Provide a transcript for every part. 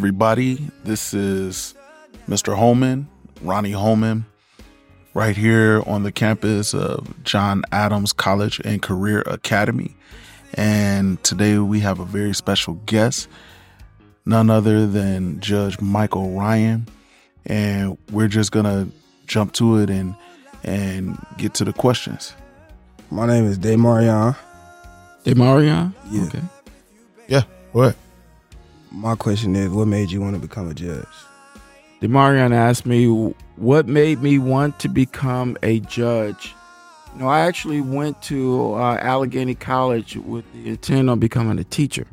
Hello, everybody. This is Mr. Holman, Ronnie Holman, right here on the campus of John Adams College and Career Academy. And today we have a very special guest, none other than Judge Michael Ryan. And we're just going to jump to it and and get to the questions. My name is Demarion. Demarion? Yeah. Okay. Yeah, go ahead. My question is, what made you want to become a judge? Demarion asked me what made me want to become a judge. You know, I actually went to uh, Allegheny College with the intent on becoming a teacher.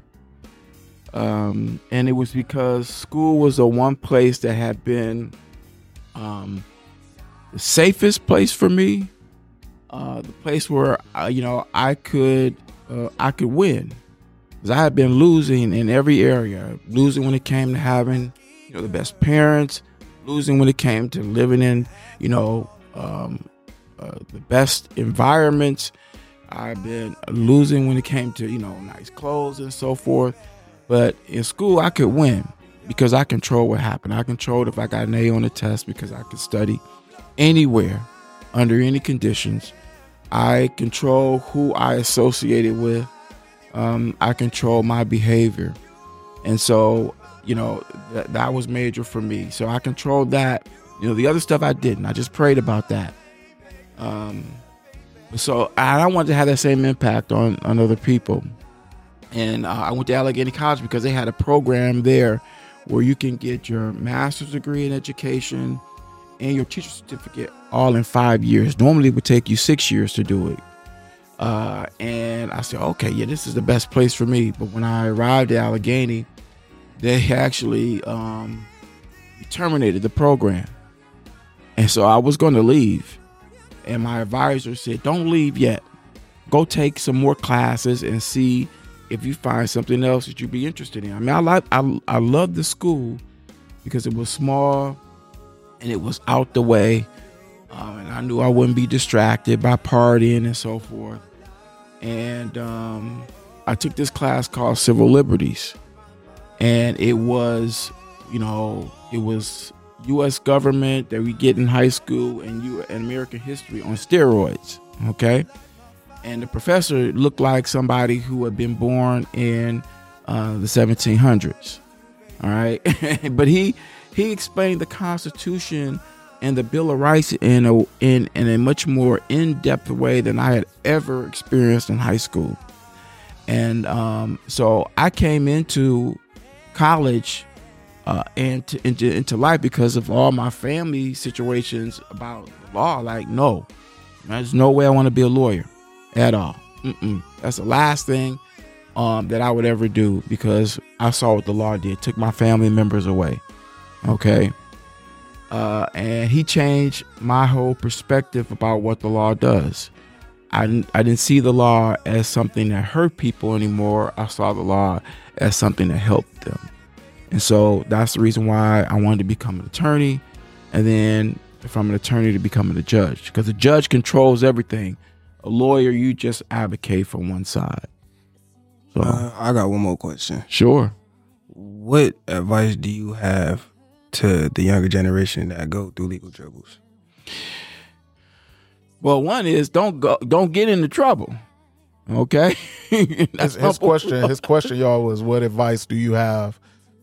Um, and it was because school was the one place that had been um, the safest place for me, uh, the place where uh, you know I could uh, I could win, because I had been losing in every area, losing when it came to having you know the best parents, losing when it came to living in you know um, uh, the best environments. I've been losing when it came to you know nice clothes and so forth. But in school, I could win because I control what happened. I controlled if I got an A on the test because I could study anywhere, under any conditions. I control who I associated with. Um, I control my behavior. And so, you know, th- that was major for me. So I controlled that. You know, the other stuff I didn't. I just prayed about that. Um, so I wanted to have that same impact on, on other people. And uh, I went to Allegheny College because they had a program there where you can get your master's degree in education and your teacher certificate all in five years. Normally, it would take you six years to do it. Uh, and I said, okay, yeah, this is the best place for me. But when I arrived at Allegheny, they actually um, terminated the program. And so I was going to leave. And my advisor said, don't leave yet. Go take some more classes and see if you find something else that you'd be interested in. I mean, I like I I love the school because it was small and it was out the way, um, and I knew I wouldn't be distracted by partying and so forth. And um, I took this class called Civil Liberties, and it was, you know, it was U.S. government that we get in high school and you and American history on steroids. Okay and the professor looked like somebody who had been born in uh, the 1700s. All right, but he he explained the Constitution and the Bill of Rights in a in in a much more in depth way than I had ever experienced in high school. And um, so I came into college uh, and to, into into life because of all my family situations about law. Like, no, there's no way I want to be a lawyer at all. Mm-mm. That's the last thing um, that I would ever do because I saw what the law did. Took my family members away. Okay. Uh, and he changed my whole perspective about what the law does. I didn't, I didn't see the law as something that hurt people anymore. I saw the law as something that helped them. And so that's the reason why I wanted to become an attorney. And then from an attorney to becoming a judge because the judge controls everything a lawyer, you just advocate for one side. So uh, I got one more question. Sure. What advice do you have to the younger generation that go through legal troubles? Well, one is don't go, don't get into trouble. Okay. His, his question. His question, y'all, was what advice do you have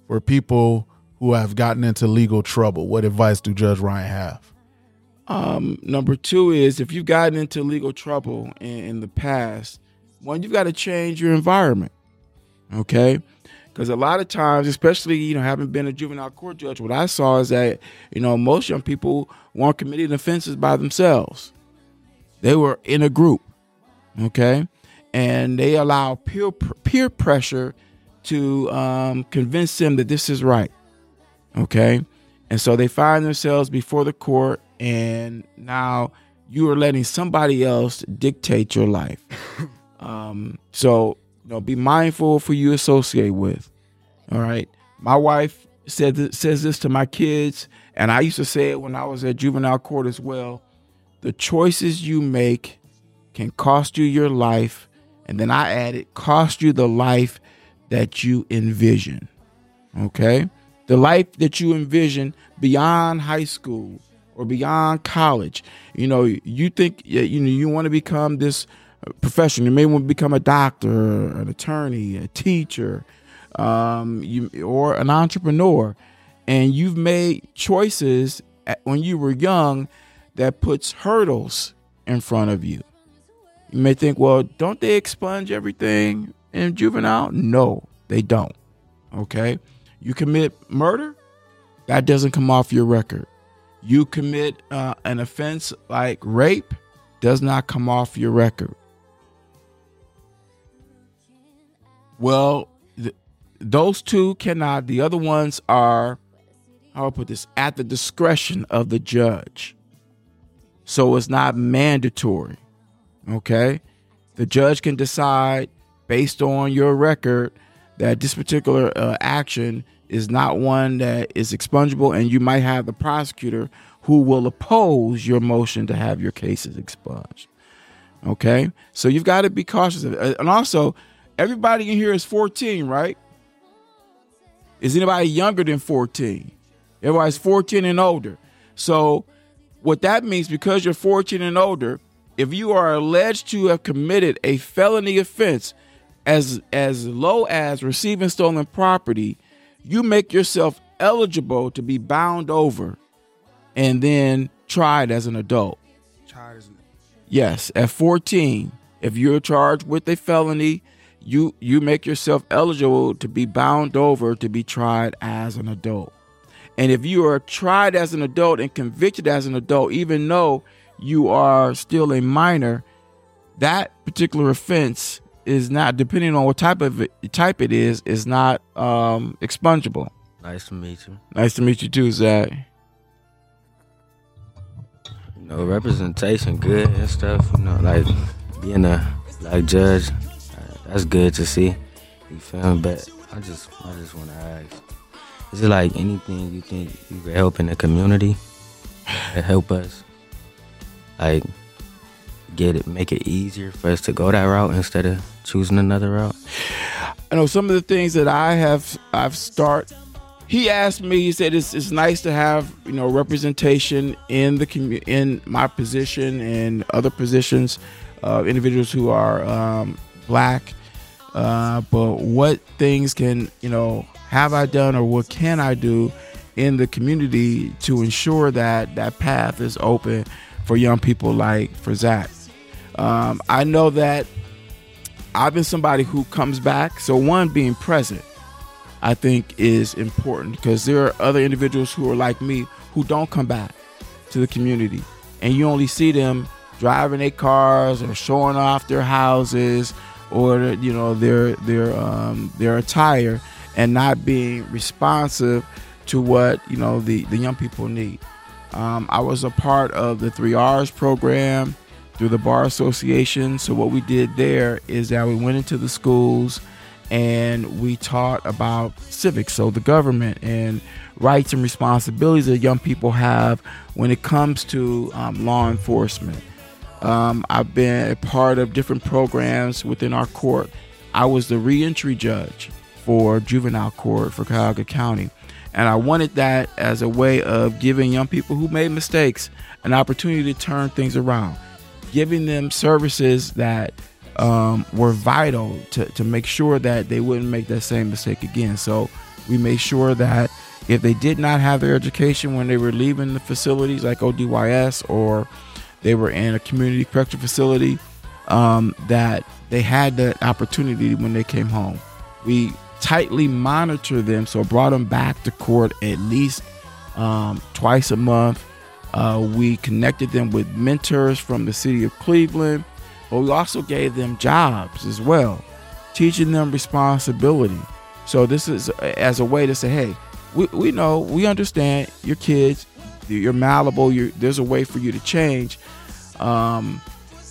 for people who have gotten into legal trouble? What advice do Judge Ryan have? Um, number two is if you've gotten into legal trouble in, in the past, one, you've got to change your environment. Okay. Because a lot of times, especially, you know, having been a juvenile court judge, what I saw is that, you know, most young people weren't committing offenses by themselves. They were in a group. Okay. And they allow peer, peer pressure to um, convince them that this is right. Okay. And so they find themselves before the court and now you are letting somebody else dictate your life. um, so you know, be mindful for who you associate with. All right, my wife said says this to my kids, and I used to say it when I was at juvenile court as well. The choices you make can cost you your life, and then I added, cost you the life that you envision. Okay? The life that you envision beyond high school or beyond college. You know, you think you know you want to become this profession. You may want to become a doctor, an attorney, a teacher, um, you, or an entrepreneur, and you've made choices at, when you were young that puts hurdles in front of you. You may think, well, don't they expunge everything in juvenile? No, they don't. Okay, you commit murder, that doesn't come off your record. You commit uh, an offense like rape, does not come off your record. Well, th- those two cannot. The other ones are, how I put this, at the discretion of the judge. So it's not mandatory. Okay? The judge can decide based on your record that this particular uh, action is not one that is expungible, and you might have the prosecutor who will oppose your motion to have your cases expunged. Okay? So you've got to be cautious of it. And also, everybody in here is 14, right? Is anybody younger than 14? Everybody's 14 and older. So, what that means, because you're 14 and older, if you are alleged to have committed a felony offense as as low as receiving stolen property, you make yourself eligible to be bound over and then tried as an adult. Yes, at 14, if you're charged with a felony, you you make yourself eligible to be bound over to be tried as an adult. And if you are tried as an adult and convicted as an adult, even though you are still a minor, that particular offense is not, depending on what type of it, type it is, is not um, expungible. Nice to meet you. Nice to meet you too, Zach. You know, representation good and stuff. You know, like being a black judge, that's good to see. You feel me? But I just, I just want to ask: Is it like anything you think you could help in the community? That help us, like get it, make it easier for us to go that route instead of choosing another route. I know some of the things that I have I've start. He asked me. He said it's, it's nice to have you know representation in the commu- in my position and other positions, uh, individuals who are um, black. Uh, but what things can you know have I done or what can I do in the community to ensure that that path is open for young people like for Zach? Um, I know that I've been somebody who comes back. So one being present, I think is important because there are other individuals who are like me who don't come back to the community, and you only see them driving their cars or showing off their houses or you know their their um, their attire and not being responsive to what you know the the young people need. Um, I was a part of the three R's program through the bar association. So what we did there is that we went into the schools and we taught about civics, so the government and rights and responsibilities that young people have when it comes to um, law enforcement. Um, I've been a part of different programs within our court. I was the reentry judge for juvenile court for Cuyahoga County. And I wanted that as a way of giving young people who made mistakes an opportunity to turn things around giving them services that um, were vital to, to make sure that they wouldn't make that same mistake again. So we made sure that if they did not have their education when they were leaving the facilities like ODYS or they were in a community correctional facility, um, that they had that opportunity when they came home. We tightly monitor them, so brought them back to court at least um, twice a month uh, we connected them with mentors from the city of Cleveland, but we also gave them jobs as well, teaching them responsibility. So this is as a way to say, hey, we, we know, we understand your kids, you're malleable, you're, there's a way for you to change. Um,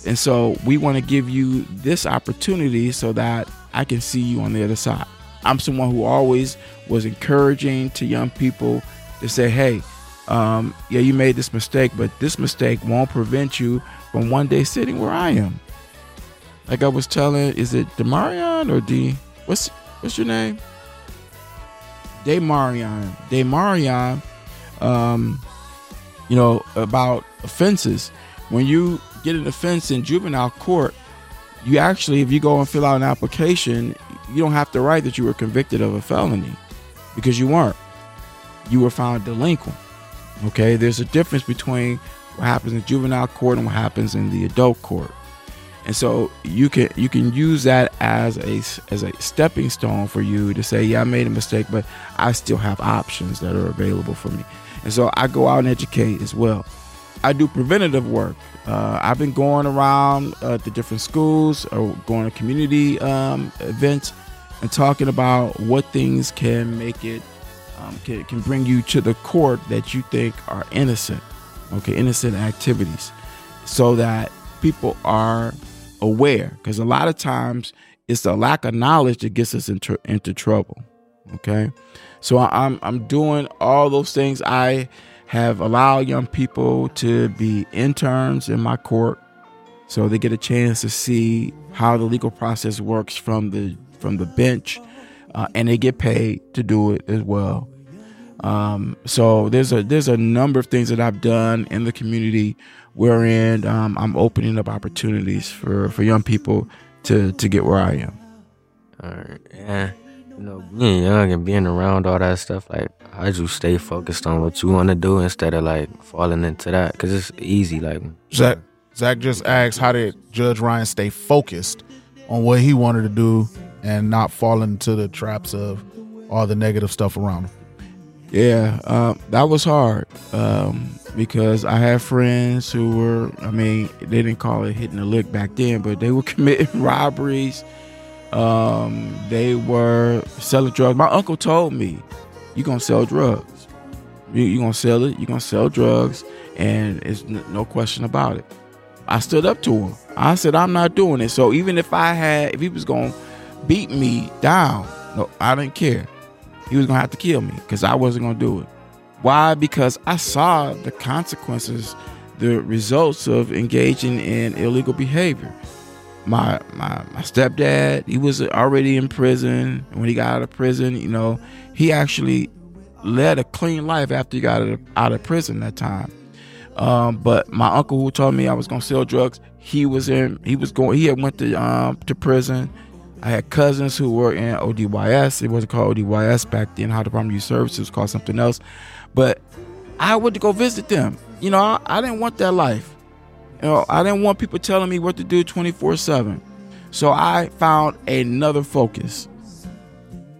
and so we want to give you this opportunity so that I can see you on the other side. I'm someone who always was encouraging to young people to say, hey, um, yeah, you made this mistake, but this mistake won't prevent you from one day sitting where I am. Like I was telling, is it Demarion or D? What's what's your name? Demarion. Demarion, um, you know, about offenses. When you get an offense in juvenile court, you actually, if you go and fill out an application, you don't have to write that you were convicted of a felony because you weren't. You were found delinquent. Okay, there's a difference between what happens in juvenile court and what happens in the adult court. And so you can you can use that as a as a stepping stone for you to say, yeah, I made a mistake, but I still have options that are available for me. And so I go out and educate as well. I do preventative work. Uh, I've been going around uh, the different schools or going to community um, events and talking about what things can make it um, can, can bring you to the court that you think are innocent, okay, innocent activities, so that people are aware. Because a lot of times it's the lack of knowledge that gets us into into trouble. Okay, so I'm I'm doing all those things. I have allowed young people to be interns in my court, so they get a chance to see how the legal process works from the from the bench, uh, and they get paid to do it as well. Um, so there's a there's a number of things that I've done in the community wherein um, I'm opening up opportunities for, for young people to to get where I am. All right, yeah. You know, being young and being around all that stuff, like, how would you stay focused on what you want to do instead of like falling into that? Because it's easy. Like, Zach, Zach just asked, how did Judge Ryan stay focused on what he wanted to do and not fall into the traps of all the negative stuff around him? Yeah, um, that was hard um, because I had friends who were, I mean, they didn't call it hitting the lick back then, but they were committing robberies. Um, they were selling drugs. My uncle told me, "You're gonna sell drugs. You, are gonna sell it. You're gonna sell drugs, and it's n- no question about it." I stood up to him. I said, "I'm not doing it." So even if I had, if he was gonna beat me down, no, I didn't care. He was gonna have to kill me because I wasn't gonna do it. Why? Because I saw the consequences, the results of engaging in illegal behavior my my my stepdad he was already in prison. When he got out of prison you know he actually led a clean life after he got out of, prison that time. Um, but my uncle who told me I was gonna sell drugs he was in he was going he had went to um, to prison. I had cousins who were in ODYS it wasn't called ODYS back then. How Department of Youth Services was called something else. But I went to go visit them. You know I, I didn't want that life you know, I didn't want people telling me what to do 24 7. So I found another focus.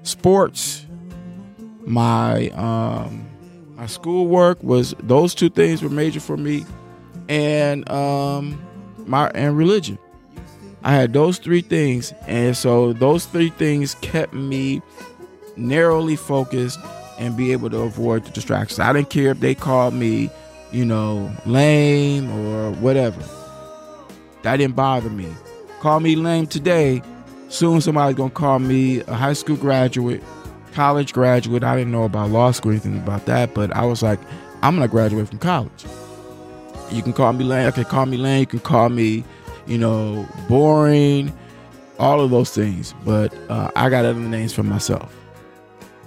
Sports, my um my schoolwork was those two things were major for me and um my and religion. I had those three things and so those three things kept me narrowly focused and be able to avoid the distractions. I didn't care if they called me you know, lame or whatever. That didn't bother me. Call me lame today. Soon somebody's gonna call me a high school graduate, college graduate. I didn't know about law school or anything about that, but I was like, I'm gonna graduate from college. You can call me lame. Okay, call me lame. You can call me, you know, boring, all of those things. But uh, I got other names for myself,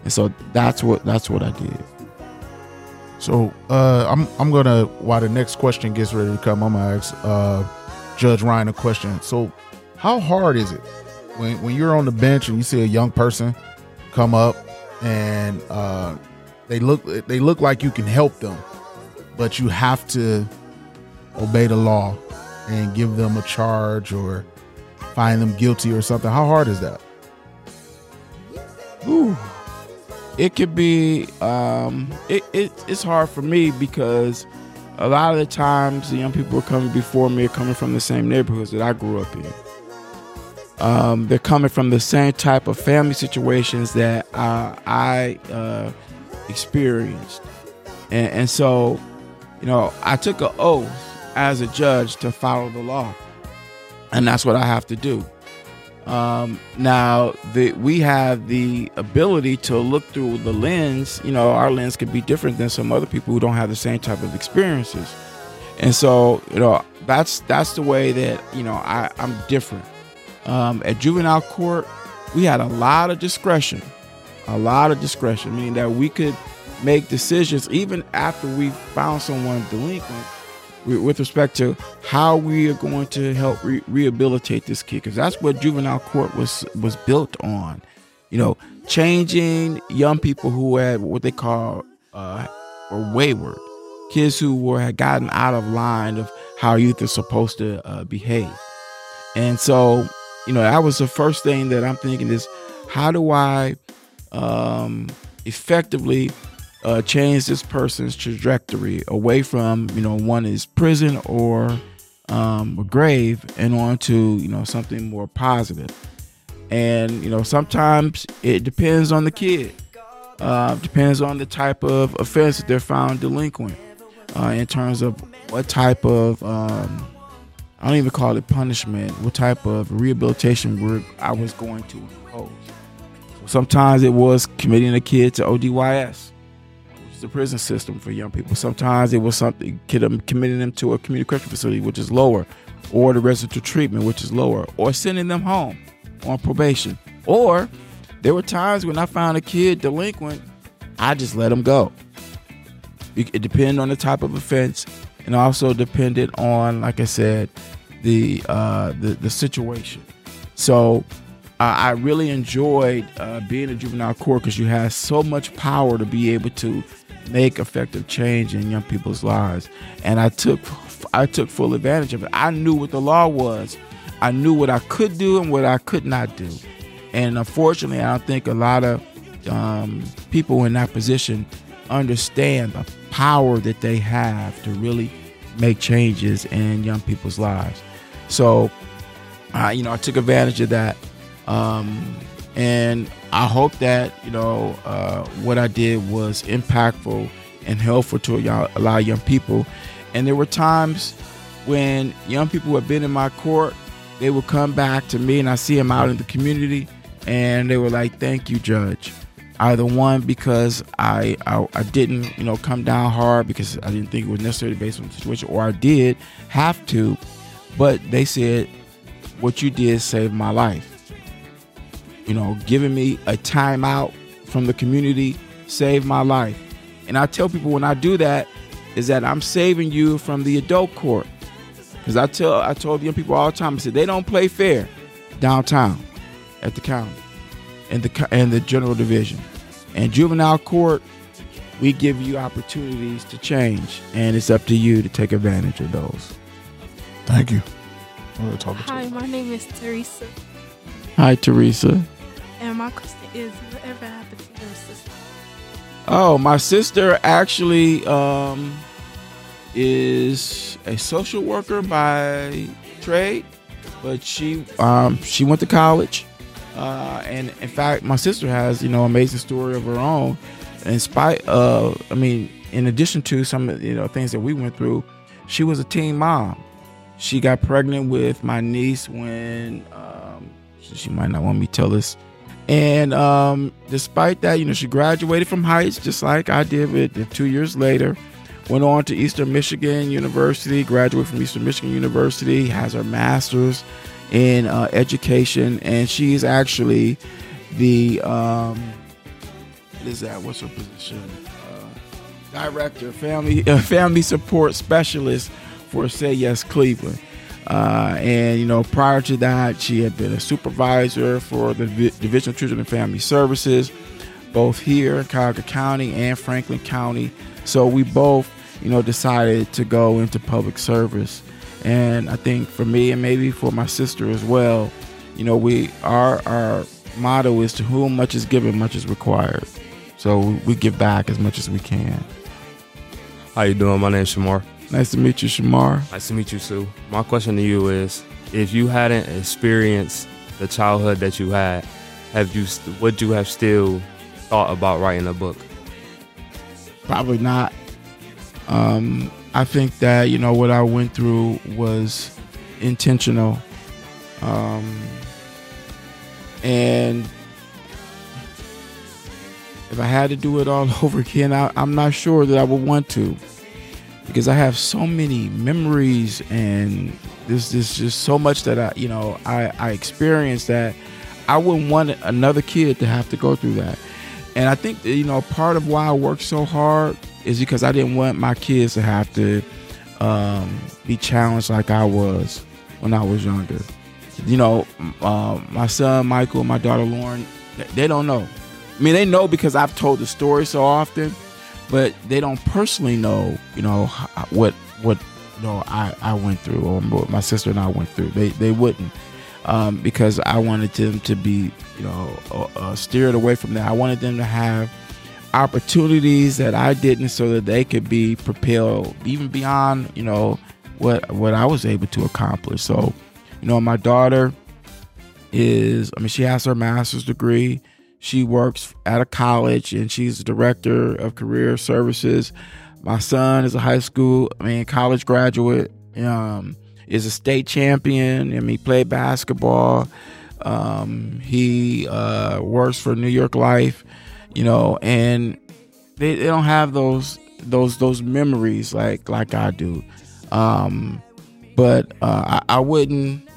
and so that's what that's what I did. So uh, I'm I'm gonna while the next question gets ready to come, I'm gonna ask uh, Judge Ryan a question. So, how hard is it when when you're on the bench and you see a young person come up and uh, they look they look like you can help them, but you have to obey the law and give them a charge or find them guilty or something. How hard is that? Ooh it could be um, it, it, it's hard for me because a lot of the times the young people are coming before me are coming from the same neighborhoods that I grew up in. Um, they're coming from the same type of family situations that uh, I uh, experienced, and, and so you know I took an oath as a judge to follow the law, and that's what I have to do. Um, now, we have the ability to look through the lens. You know, our lens could be different than some other people who don't have the same type of experiences. And so, you know, that's that's the way that you know I, I'm different. Um, at juvenile court, we had a lot of discretion. a lot of discretion, meaning that we could make decisions even after we found someone delinquent with respect to how we are going to help re- rehabilitate this kid because that's what juvenile court was was built on. You know changing young people who had what they call uh, or wayward kids who were had gotten out of line of how youth is supposed to uh, behave. And so you know that was the first thing that i'm thinking is how do i um, effectively uh, change this person's trajectory away from you know one is prison or um, a grave and on to you know something more positive. and you know sometimes it depends on the kid uh, depends on the type of offense that they're found delinquent uh, in terms of what type of um, I don't even call it punishment what type of rehabilitation work I was going to impose sometimes it was committing a kid to ODYS the prison system for young people. Sometimes it was something committing them to a community correction facility, which is lower, or the residential treatment, which is lower, or sending them home on probation. Or there were times when I found a kid delinquent, I just let them go. It depended on the type of offense, and also depended on, like I said, the uh, the, the situation. So I really enjoyed uh, being a juvenile court because you have so much power to be able to make effective change in young people's lives. And I took I took full advantage of it. I knew what the law was. I knew what I could do and what I could not do. And unfortunately, I don't think a lot of um, people in that position understand the power that they have to really make changes in young people's lives. So, uh, you know, I took advantage of that. Um, and I hope that you know uh, what I did was impactful and helpful to a lot of young people. And there were times when young people who had been in my court, they would come back to me, and I see them out in the community, and they were like, "Thank you, Judge." Either one because I, I, I didn't you know come down hard because I didn't think it was necessary based on the situation, or I did have to, but they said what you did saved my life you know, giving me a timeout from the community saved my life. And I tell people when I do that is that I'm saving you from the adult court. Because I tell I told young people all the time, I said they don't play fair downtown at the county and the and the general division. And juvenile court, we give you opportunities to change, and it's up to you to take advantage of those. Thank you. Hi, my name is Teresa. Hi, Teresa. My question is, whatever happened to your sister? Oh, my sister actually um, is a social worker by trade, but she um, she went to college, uh, and in fact, my sister has you know amazing story of her own. In spite of, I mean, in addition to some you know things that we went through, she was a teen mom. She got pregnant with my niece when um, she might not want me to tell this and um, despite that, you know, she graduated from Heights just like I did. But two years later, went on to Eastern Michigan University, graduated from Eastern Michigan University, has her master's in uh, education, and she's actually the um, what is that? What's her position? Uh, director, family uh, family support specialist for Say Yes Cleveland. Uh, and you know, prior to that, she had been a supervisor for the Division of Children and Family Services, both here in Cuyahoga County and Franklin County. So we both, you know, decided to go into public service. And I think for me and maybe for my sister as well, you know, we our our motto is to whom much is given, much is required. So we give back as much as we can. How you doing? My name is Shamar. Nice to meet you, Shamar. Nice to meet you, Sue. My question to you is if you hadn't experienced the childhood that you had, have you would you have still thought about writing a book? Probably not. Um, I think that, you know, what I went through was intentional. Um, and if I had to do it all over again, I, I'm not sure that I would want to because I have so many memories and there's, there's just so much that I you know I, I experienced that I wouldn't want another kid to have to go through that. and I think that, you know part of why I worked so hard is because I didn't want my kids to have to um, be challenged like I was when I was younger. You know, uh, my son Michael my daughter Lauren, they don't know. I mean, they know because I've told the story so often, but they don't personally know. You know what what you know I, I went through or what my sister and I went through. They they wouldn't um, because I wanted them to be you know uh, uh, steered away from that. I wanted them to have opportunities that I didn't, so that they could be propelled even beyond you know what what I was able to accomplish. So, you know, my daughter is I mean she has her master's degree. She works at a college and she's the director of career services. My son is a high school, I mean college graduate. Um, is a state champion. Mean, he played basketball. Um, he uh, works for New York Life you know, and they, they don't have those those those memories like like I do. Um, but uh, I, I wouldn't.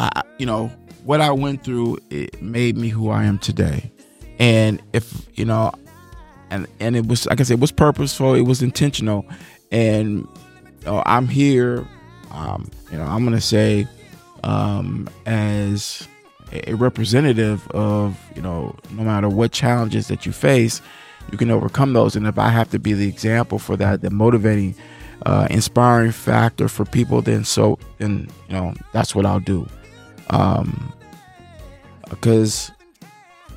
I you know what I went through it made me who I am today, and if you know, and and it was like I said, it was purposeful, it was intentional, and I'm here. Um, you know, I'm gonna say um, as a representative of you know no matter what challenges that you face you can overcome those. And if i have to be the example for that the motivating uh, inspiring factor for people then so then you know that's what i'll do. Um because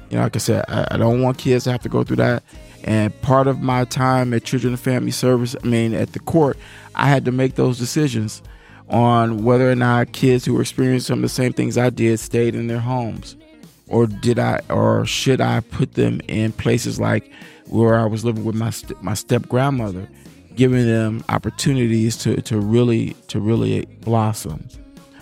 you know like i said I, I don't want kids to have to go through that and part of my time at children and family service i mean at the court i had to make those decisions on whether or not kids who were experiencing some of the same things I did stayed in their homes, or did I, or should I put them in places like where I was living with my st- my step grandmother, giving them opportunities to to really to really blossom.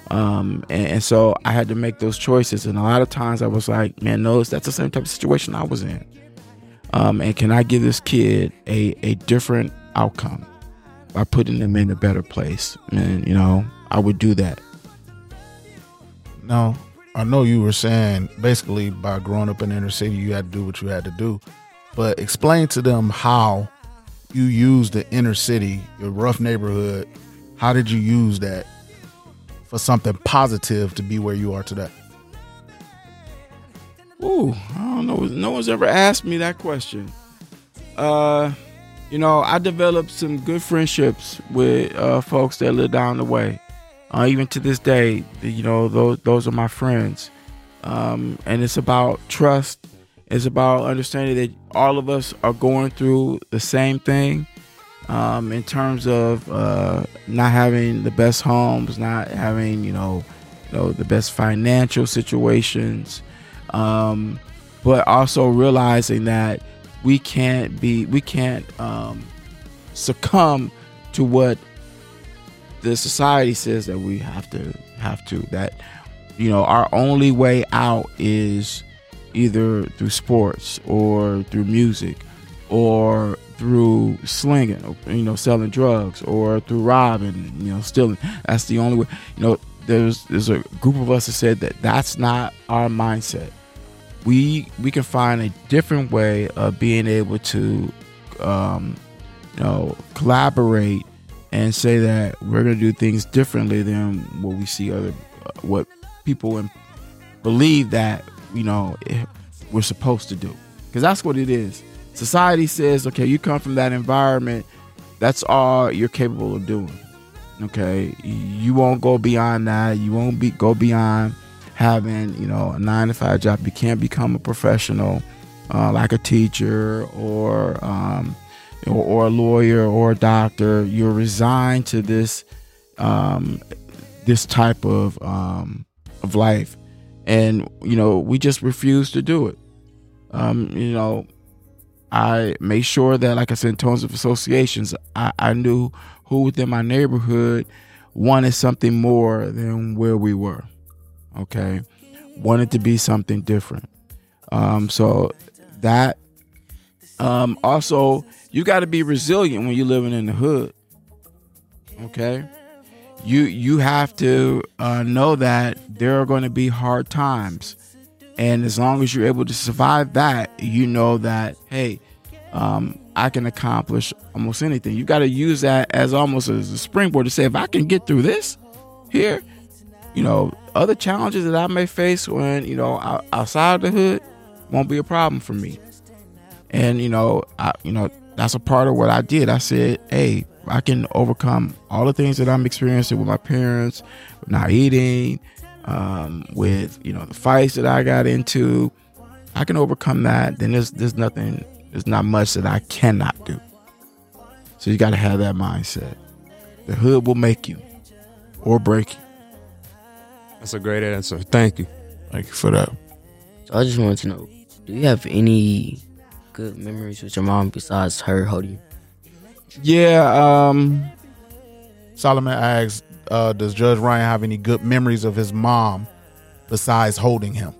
Um, and, and, so I had to make those choices, and a lot of times I was like, man, no, that's the same type of situation I was in. Um, and can I give this kid a a different outcome? by putting them in a better place. And, you know, I would do that. No, I know you were saying basically by growing up in inner city, you had to do what you had to do. But explain to them how you use the inner city, your rough neighborhood. How did you use that for something positive to be where you are today? Ooh, I don't know. No one's ever asked me that question. Uh, you know, I developed some good friendships with uh, folks that live down the way. Uh, even to this day, you know, those those are my friends. Um, and it's about trust. It's about understanding that all of us are going through the same thing. Um, in terms of uh, not having the best homes, not having you know, you know the best financial situations, um, but also realizing that we can't be we can't um, succumb to what the society says that we have to have to that you know our only way out is either through sports or through music or through slinging you know selling drugs or through robbing you know stealing. That's the only way you know there's there's a group of us that said that that's not our mindset. We we can find a different way of being able to um, you know collaborate and say that we're going to do things differently than what we see other uh, what people believe that you know we're supposed to do. Because that's what it is society says okay you come from that environment that's all you're capable of doing okay you won't go beyond that you won't be go beyond having you know a nine to five job. You can't become a professional uh, like a teacher or, um, or, or a lawyer or a doctor. You're resigned to this um, this type of um, of life, and you know we just refuse to do it. Um, you know, I made sure that, like I said, in terms of associations, I, I knew who within my neighborhood wanted something more than where we were okay? Wanted to be something different. Um, so that um, also you got to be resilient when you're living in the hood okay? You you have to uh, know that there are going to be hard times And as long as you're able to survive that, you know that, hey, um, I can accomplish almost anything. You got to use that as almost as a springboard to say, if I can get through this here, you know, other challenges that I may face when, you know, outside the hood won't be a problem for me. And, you know, I, you know, that's a part of what I did. I said, hey, I can overcome all the things that I'm experiencing with my parents, not eating, um, with you know the fights that I got into, I can overcome that. Then there's there's nothing, there's not much that I cannot do. So you got to have that mindset. The hood will make you or break you. That's a great answer. Thank you. Thank you for that. So I just wanted to know, do you have any good memories with your mom besides her holding you? Yeah, um, Solomon asks, uh, does Judge Ryan have any good memories of his mom besides holding him?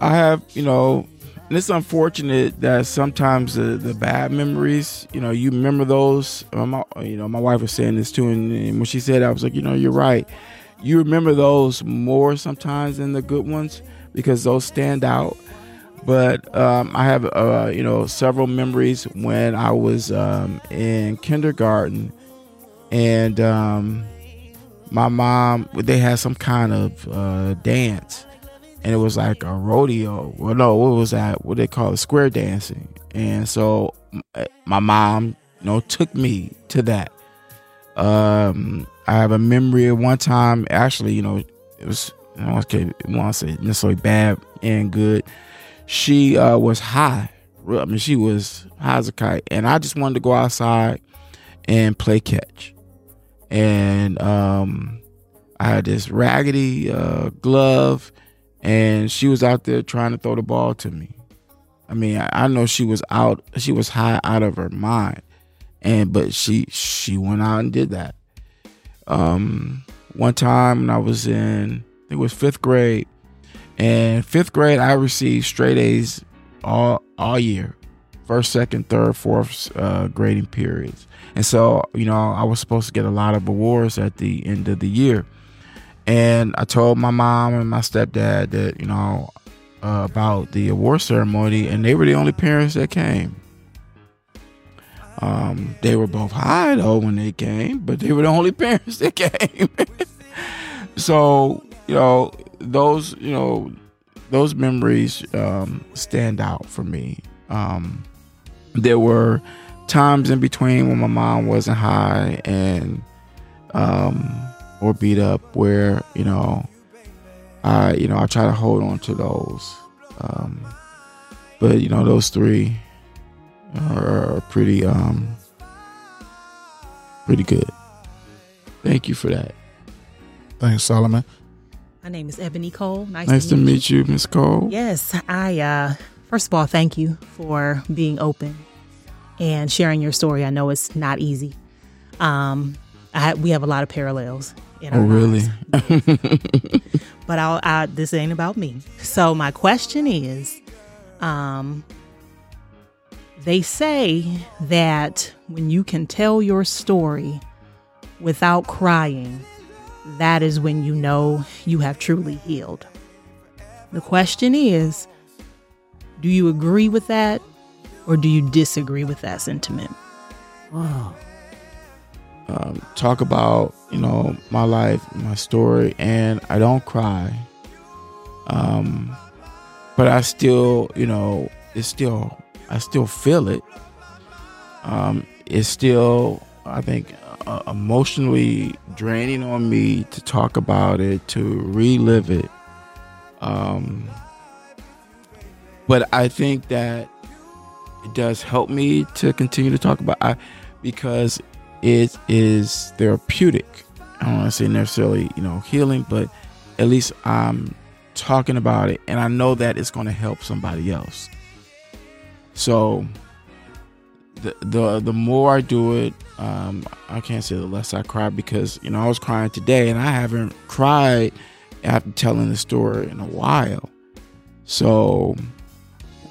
I have, you know, and it's unfortunate that sometimes the, the bad memories, you know, you remember those. Uh, my, you know, my wife was saying this too, and, and when she said, I was like, you know, you're right. You remember those more sometimes than the good ones because those stand out. But um, I have, uh, you know, several memories when I was um, in kindergarten and um, my mom they had some kind of uh, dance. And it was like a rodeo. Well no what was that? What they call it? Square dancing. And so my mom you know took me to that. Um, i have a memory of one time actually you know it was i don't want to say necessarily bad and good. She uh, was high. I mean she was high as a kite. And i just wanted to go outside and play catch and um, I had this raggedy uh, glove, and she was out there trying to throw the ball to me. I mean, I, I, know she was out, she was high out of her mind, and but she she went out and did that. Um, one time when I was in, it was fifth grade, and fifth grade I received straight A's all all year, first, second, third, fourth uh, grading periods. And so, you know, I was supposed to get a lot of awards at the end of the year. And I told my mom and my stepdad that, you know, uh, about the award ceremony, and they were the only parents that came. Um, they were both high though when they came, but they were the only parents that came. so, you know, those, you know, those memories um, stand out for me. Um, there were times in between when my mom wasn't high and um or beat up where you know I you know I try to hold on to those um but you know those three are pretty um pretty good. Thank you for that. Thanks Solomon. My name is Ebony Cole. Nice, nice to, meet, to meet you, you Miss Cole. Yes I uh first of all thank you for being open and sharing your story. I know it's not easy. Um, I, we have a lot of parallels. In oh, really? but I'll, I, this ain't about me. So my question is, um, they say that when you can tell your story without crying, that is when you know you have truly healed. The question is, do you agree with that? or do you disagree with that sentiment? Wow. Um, talk about you know my life, my story, and I don't cry. Um, but I still, you know, it's still I still feel it. Um, it's still I think uh, emotionally draining on me to talk about it, to relive it. Um, but I think that it does help me to continue to talk about I, because it is therapeutic. I don't want to say necessarily, you know, healing, but at least I'm talking about it and I know that it's going to help somebody else. So the the the more I do it, um, I can't say the less I cry because you know I was crying today and I haven't cried after telling the story in a while. So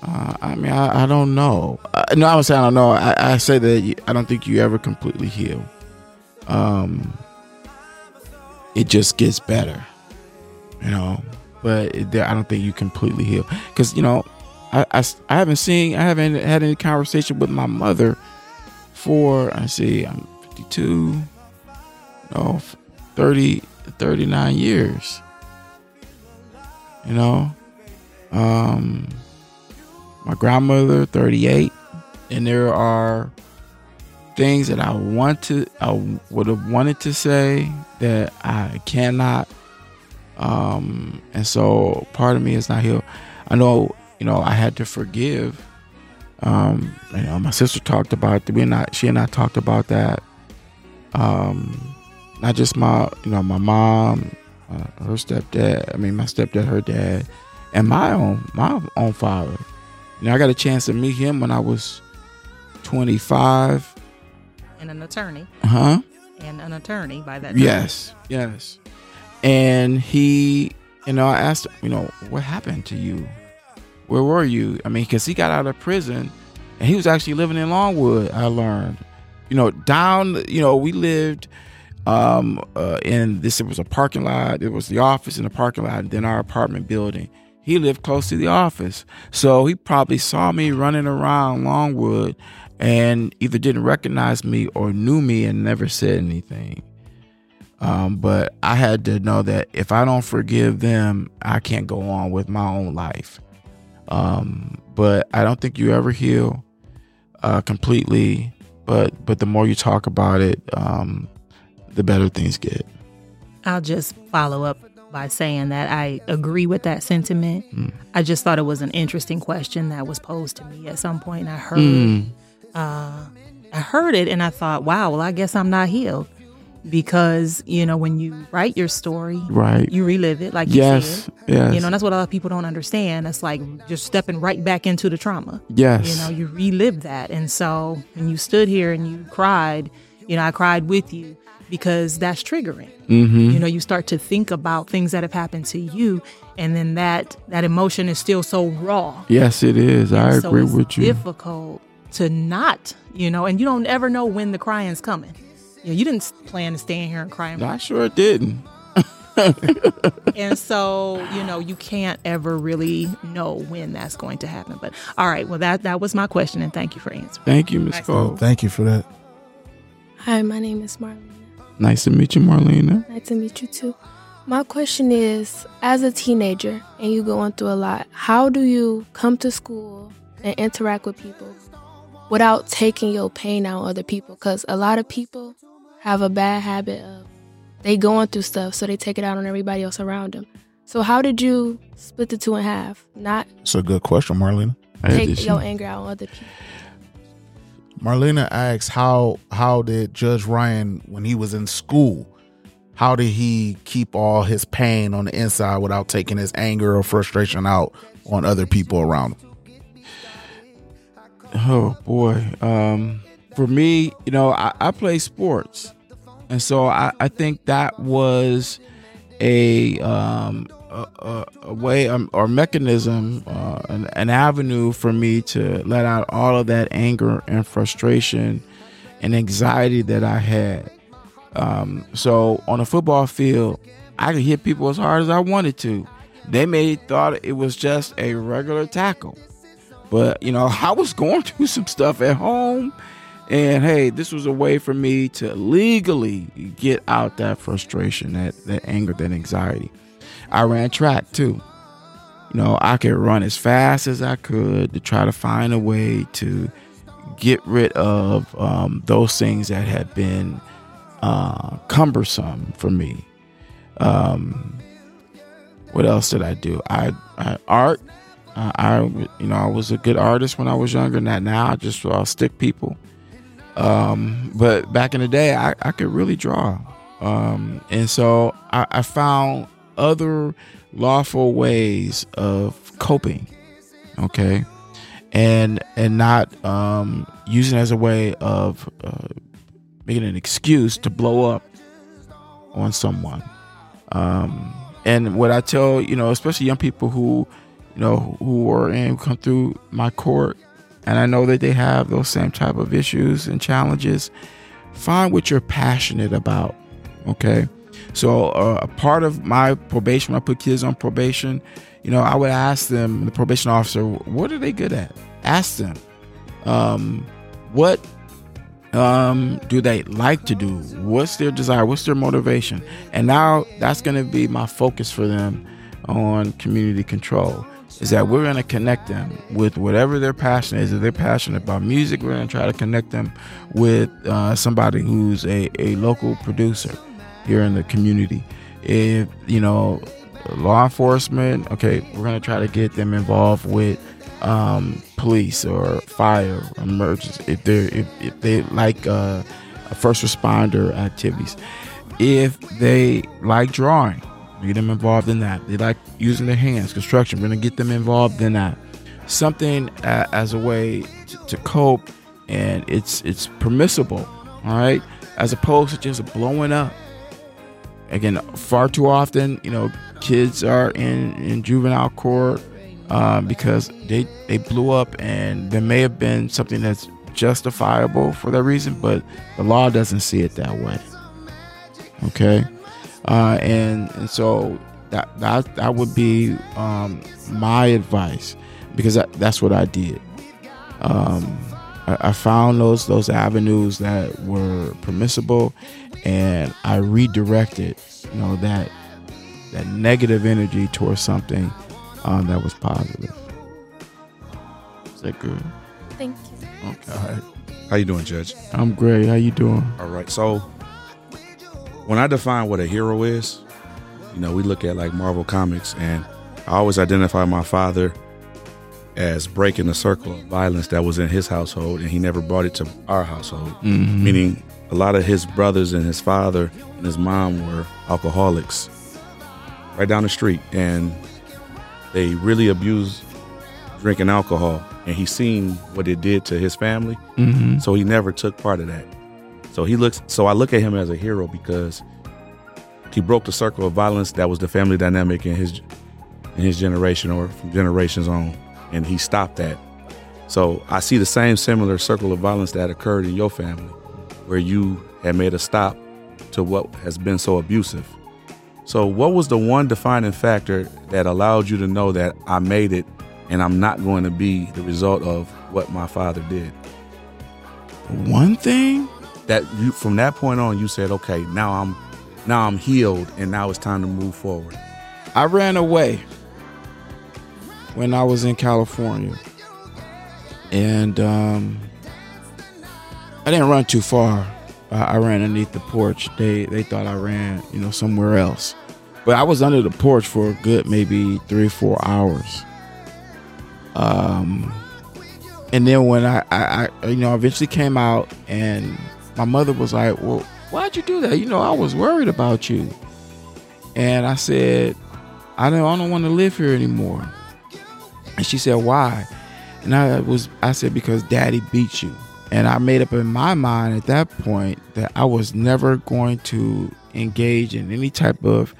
uh, I mean, I, I don't know. Uh, no, I would say I don't know. I, I say that I don't think you ever completely heal. Um, it just gets better, you know. but it, I don't think you completely heal because you know I, I, I haven't seen I haven't had any conversation with my mother for I see I'm 52 no 30 39 years you know um my grandmother 38 and there are things that I want to I would have wanted to say that I cannot um and so part of me is not healed. I know you know I had to forgive um you know my sister talked about we not she and I talked about that um not just my you know my mom uh, her stepdad I mean my stepdad her dad and my own my own father know I got a chance to meet him when I was 25 And an attorney. huh And an attorney by that time. Yes, yes. And he, you know, I asked him, you know, what happened to you? Where were you? I mean, because he got out of prison and he was actually living in Longwood, I learned. You know, down, you know, we lived um uh, in this, it was a parking lot. It was the office in the parking lot, and then our apartment building. He lived close to the office. So he probably saw me running around Longwood and either didn't recognize me or knew me and never said anything. Um, but I had to know that if I don't forgive them, I can't go on with my own life. Um, but I don't think you ever heal uh, completely. But but the more you talk about it, um, the better things get. I'll just follow up by saying that I agree with that sentiment. Mm. I just thought it was an interesting question that was posed to me at some point. And I heard, Mm. uh, I heard it, and I thought, wow, well, I guess I'm not healed because you know when you write your story, Right. You relive it, like you Yes. said. Yes. You know, and that's what a lot of people don't understand. It's like just stepping right back into the trauma. Yes. You know, you relive that, and so when you stood here and you cried, you know, I cried with you because that's triggering. Mhm. You know, you start to think about things that have happened to you, and then that that emotion is still so raw. Yes, it is. I so agree it's with you. So difficult to not, you know, and you don't ever know when the crying's coming. You know, you didn't plan to stay in here and cry. I sure didn't. and so, you know, you can't ever really know when that's going to happen. But all right, well, that that was my question, and thank you for answering. Thank you, Miss Cole. Thank you for that. Hi, my name is Marlene. Nice to meet you, Marlena. Nice to meet you too. My question is as a teenager and you going through a lot, how do you come to school and interact with people without taking your pain out on other people? Because a lot of people have a bad habit of they going through stuff, so they take it out on everybody else around them. So, how did you split the two in half? Not It's a good question, Marlena. take your anger out on other people. Marlena asks how how did Judge Ryan when he was in school, how did he keep all his pain on the inside without taking his anger or frustration out on other people around him? Oh boy. Um, for me, you know, I, I play sports, and so I, I think that was a um, a, a, way um, or mechanism, uh, an, an avenue for me to let out all of that anger and frustration and anxiety that I had. Um, so on a football field, I could hit people as hard as I wanted to. They may thought it was just a regular tackle. But you know, I was going through some stuff at home, and hey, this was a way for me to legally get out that frustration, that that anger, that anxiety. I ran track too. You know, I could run as fast as I could to try to find a way to get rid of um, those things that had been uh, cumbersome for me. Um, what else did I do? I, I art. Uh, I, you know, I was a good artist when I was younger. Not now. I just uh, stick people. Um, but back in the day, I, I could really draw. Um, and so I, I found other lawful ways of coping. Okay. And, and not, um, using as a way of, uh, making an excuse to blow up on someone. Um, and what I tell, you know, especially young people who, you know, who are in, come through my court, and I know that they have those same type of issues and challenges. Find what you're passionate about, okay? So uh, a part of my probation, when I put kids on probation, you know, I would ask them, the probation officer, what are they good at? Ask them, um, what um, do they like to do? What's their desire? What's their motivation? And now that's going to be my focus for them on community control is that we're going to connect them with whatever their passion is. If they're passionate about music, we're going to try to connect them with uh, somebody who's a, a local producer here in the community. If, you know, law enforcement, okay, we're going to try to get them involved with um, police or fire, emergency, if they're if, if they like uh, first responder activities. If they like drawing, get them involved in that. They like using their hands, construction. We're gonna get them involved in that. Something uh, as a way to, to cope, and it's it's permissible, all right, as opposed to just blowing up. Again, far too often, you know, kids are in in juvenile court uh, because they they blew up, and there may have been something that's justifiable for that reason, but the law doesn't see it that way. Okay, uh, and and so that that that would be um, my advice because that, that's what I did. Um, I, I found those those avenues that were permissible, and I redirected, you know, that that negative energy towards something um, that was positive. Is that good? Thank you. Okay. All right. How you doing, Judge? I'm great. How you doing? All right. So when I define what a hero is, you know, we look at like Marvel Comics, and I always identify my father as breaking the circle of violence that was in his household, and he never brought it to our household. Mhm. Meaning, a lot of his brothers and his father and his mom were alcoholics right down the street, and they really abused drinking alcohol. And he seen what it did to his family, Mhm. so he never took part of that. So he looks. So I look at him as a hero because he broke the circle of violence that was the family dynamic in his in his generation or from generations on, and he stopped that. So I see the same similar circle of violence that occurred in your family, where you had made a stop to what has been so abusive. So what was the one defining factor that allowed you to know that I made it and I'm not going to be the result of what my father did? One thing that you from that point on you said, okay, now I'm now I'm healed and now it's time to move forward. I ran away when I was in California, and um, I didn't run too far. I, ran underneath the porch. They they thought I ran, you know, somewhere else, but I was under the porch for a good maybe three four hours. Um, and then when I, I, I you know eventually came out, and my mother was like, "Well, why'd you do that? You know, I was worried about you." And I said, I don't, I don't want to live here anymore. And she said, why? And I was, I said, because daddy beat you. And I made up in my mind at that point that I was never going to engage in any type of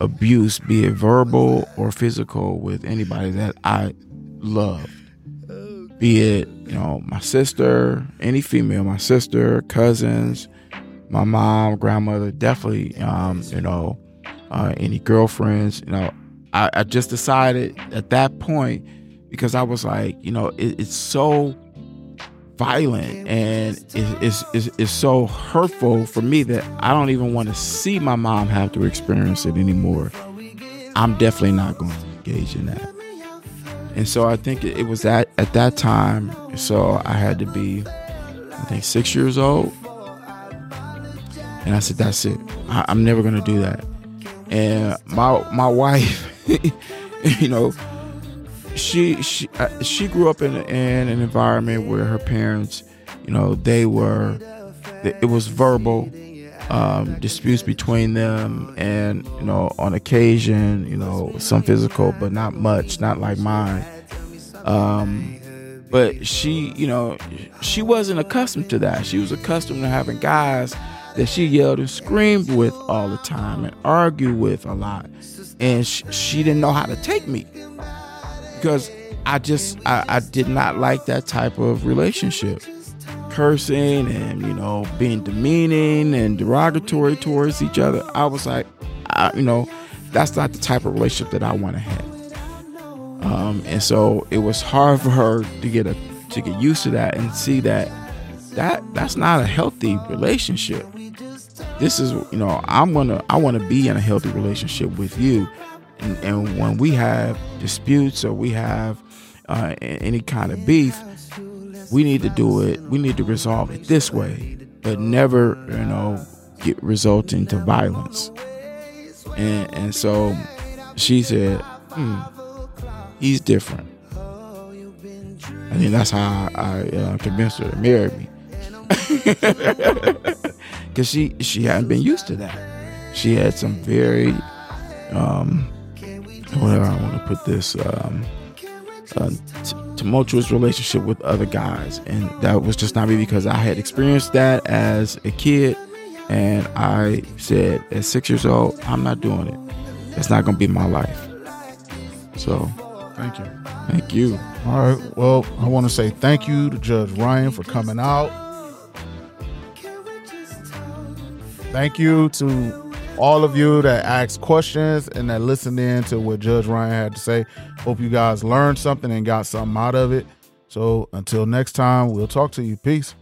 abuse, be it verbal or physical, with anybody that I loved. Be it, you know, my sister, any female, my sister, cousins, my mom, grandmother, definitely, um, you know, uh, any girlfriends. You know, I, I just decided at that point because I was like, you know, it, it's so violent and it, it's, it's, it's so hurtful for me that I don't even want to see my mom have to experience it anymore. I'm definitely not going to engage in that. And so I think it, it was that at that time. So I had to be, I think, six years old. And I said, that's it. I, I'm never going to do that and my my wife you know she she uh, she grew up in in an environment where her parents you know they were it was verbal um, disputes between them and you know on occasion you know some physical but not much not like mine. Um, but she you know she wasn't accustomed to that. She was accustomed to having guys that she yelled and screamed with all the time and argued with a lot. And she, she didn't know how to take me because I just, I, I did not like that type of relationship. cursing and you know being demeaning and derogatory towards each other, I was like, I, you know, that's not the type of relationship that I want to have. Um, and so it was hard for her to get a to get used to that and see that that that's not a healthy relationship. This is you know I'm gonna I want to be in a healthy relationship with you, and, and when we have disputes or we have uh, any kind of beef, we need to do it. We need to resolve it this way, but never you know get result into violence. And and so she said, hmm, he's different. I mean, that's how I, uh, convinced her to marry me. Cause she she hadn't been used to that. She had some very um where I want to put this um uh, t- tumultuous relationship with other guys and that was just not me because I had experienced that as a kid and I said at six years old I'm not doing it. It's not gonna be my life. So Thank you. thank you. All right. Well, I want to say thank you to Judge Ryan for coming out. Thank you to all of you that asked questions and that listened in to what Judge Ryan had to say. Hope you guys learned something and got something out of it. So until next time, we'll talk to you. Peace.